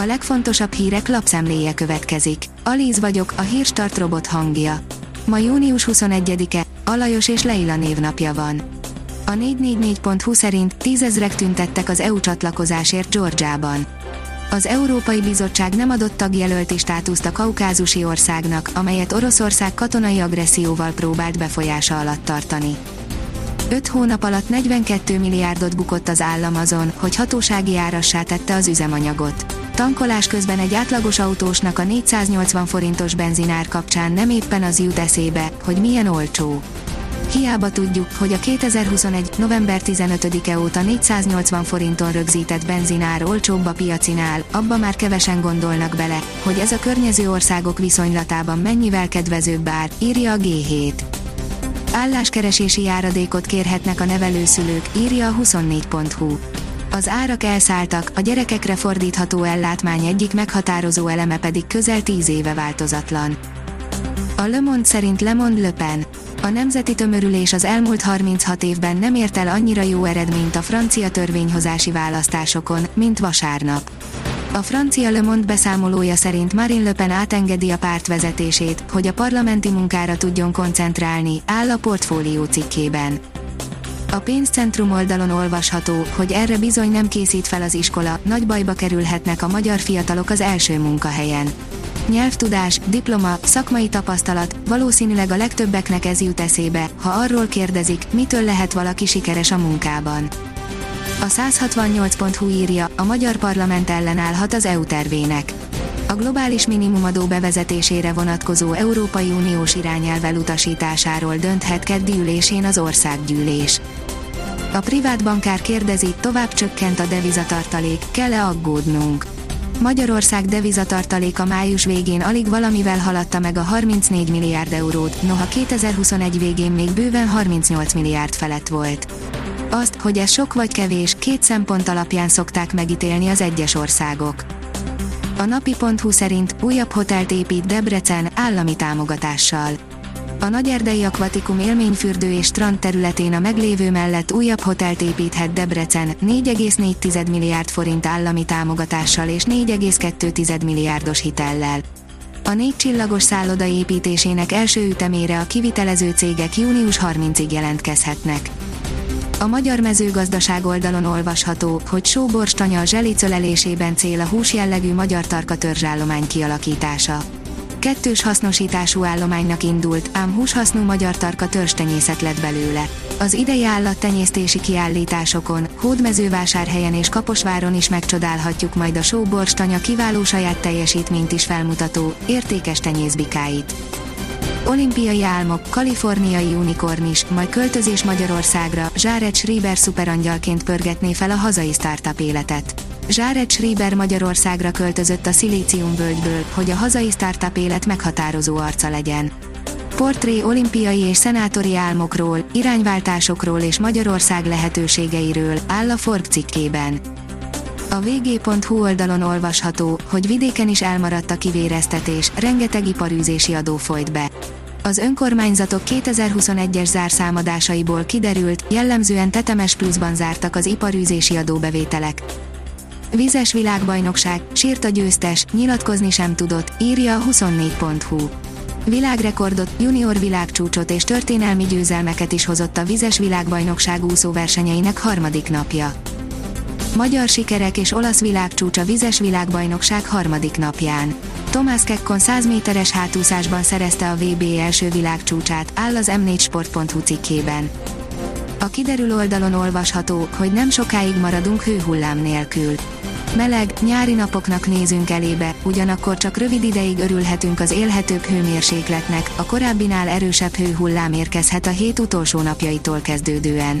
A legfontosabb hírek lapszemléje következik. Alíz vagyok, a hírstart robot hangja. Ma június 21-e, Alajos és Leila névnapja van. A 444.hu szerint tízezrek tüntettek az EU csatlakozásért Georgiában. Az Európai Bizottság nem adott tagjelölti státuszt a kaukázusi országnak, amelyet Oroszország katonai agresszióval próbált befolyása alatt tartani. 5 hónap alatt 42 milliárdot bukott az állam azon, hogy hatósági árassá tette az üzemanyagot. Tankolás közben egy átlagos autósnak a 480 forintos benzinár kapcsán nem éppen az jut eszébe, hogy milyen olcsó. Hiába tudjuk, hogy a 2021. november 15-e óta 480 forinton rögzített benzinár olcsóbb a piacinál, abba már kevesen gondolnak bele, hogy ez a környező országok viszonylatában mennyivel kedvezőbb ár, írja a G7. Álláskeresési járadékot kérhetnek a nevelőszülők, írja a 24.hu. Az árak elszálltak, a gyerekekre fordítható ellátmány egyik meghatározó eleme pedig közel 10 éve változatlan. A Le Monde szerint Le Monde Le Pen. A nemzeti tömörülés az elmúlt 36 évben nem ért el annyira jó eredményt a francia törvényhozási választásokon, mint vasárnap. A francia Le Monde beszámolója szerint Marine Le Pen átengedi a párt vezetését, hogy a parlamenti munkára tudjon koncentrálni, áll a portfólió cikkében. A pénzcentrum oldalon olvasható, hogy erre bizony nem készít fel az iskola, nagy bajba kerülhetnek a magyar fiatalok az első munkahelyen. Nyelvtudás, diploma, szakmai tapasztalat, valószínűleg a legtöbbeknek ez jut eszébe, ha arról kérdezik, mitől lehet valaki sikeres a munkában. A 168.hu írja, a magyar parlament ellenállhat az EU tervének. A globális minimumadó bevezetésére vonatkozó Európai Uniós irányelv utasításáról dönthet keddi ülésén az országgyűlés. A privát bankár kérdezi, tovább csökkent a devizatartalék, kell-e aggódnunk? Magyarország devizatartaléka május végén alig valamivel haladta meg a 34 milliárd eurót, noha 2021 végén még bőven 38 milliárd felett volt. Azt, hogy ez sok vagy kevés, két szempont alapján szokták megítélni az egyes országok. A napi.hu szerint újabb hotelt épít Debrecen állami támogatással. A Nagyerdei Akvatikum élményfürdő és strand területén a meglévő mellett újabb hotelt építhet Debrecen 4,4 milliárd forint állami támogatással és 4,2 milliárdos hitellel. A négy csillagos szálloda építésének első ütemére a kivitelező cégek június 30-ig jelentkezhetnek. A magyar mezőgazdaság oldalon olvasható, hogy sóborstanya a zselicölelésében cél a húsjellegű magyar tarka törzsállomány kialakítása. Kettős hasznosítású állománynak indult, ám húshasznú magyar tarka törzstenyészet lett belőle. Az idei állattenyésztési kiállításokon, Hódmezővásárhelyen és Kaposváron is megcsodálhatjuk majd a sóborstanya kiváló saját teljesítményt is felmutató, értékes tenyészbikáit. Olimpiai álmok, kaliforniai unikornis, majd költözés Magyarországra, Zsáret Schreiber szuperangyalként pörgetné fel a hazai startup életet. Zsáret Schreiber Magyarországra költözött a völgyből, hogy a hazai startup élet meghatározó arca legyen. Portré olimpiai és szenátori álmokról, irányváltásokról és Magyarország lehetőségeiről áll a Forbes cikkében. A vg.hu oldalon olvasható, hogy vidéken is elmaradt a kivéreztetés, rengeteg iparűzési adó folyt be. Az önkormányzatok 2021-es zárszámadásaiból kiderült, jellemzően tetemes pluszban zártak az iparűzési adóbevételek. Vizes világbajnokság, sírt a győztes, nyilatkozni sem tudott, írja a 24.hu. Világrekordot, junior világcsúcsot és történelmi győzelmeket is hozott a vizes világbajnokság úszóversenyeinek harmadik napja. Magyar sikerek és olasz világcsúcs a vizes világbajnokság harmadik napján. Tomás Kekkon 100 méteres hátúszásban szerezte a VB első világcsúcsát, áll az m4sport.hu cikkében. A kiderül oldalon olvasható, hogy nem sokáig maradunk hőhullám nélkül. Meleg, nyári napoknak nézünk elébe, ugyanakkor csak rövid ideig örülhetünk az élhetőbb hőmérsékletnek, a korábbinál erősebb hőhullám érkezhet a hét utolsó napjaitól kezdődően.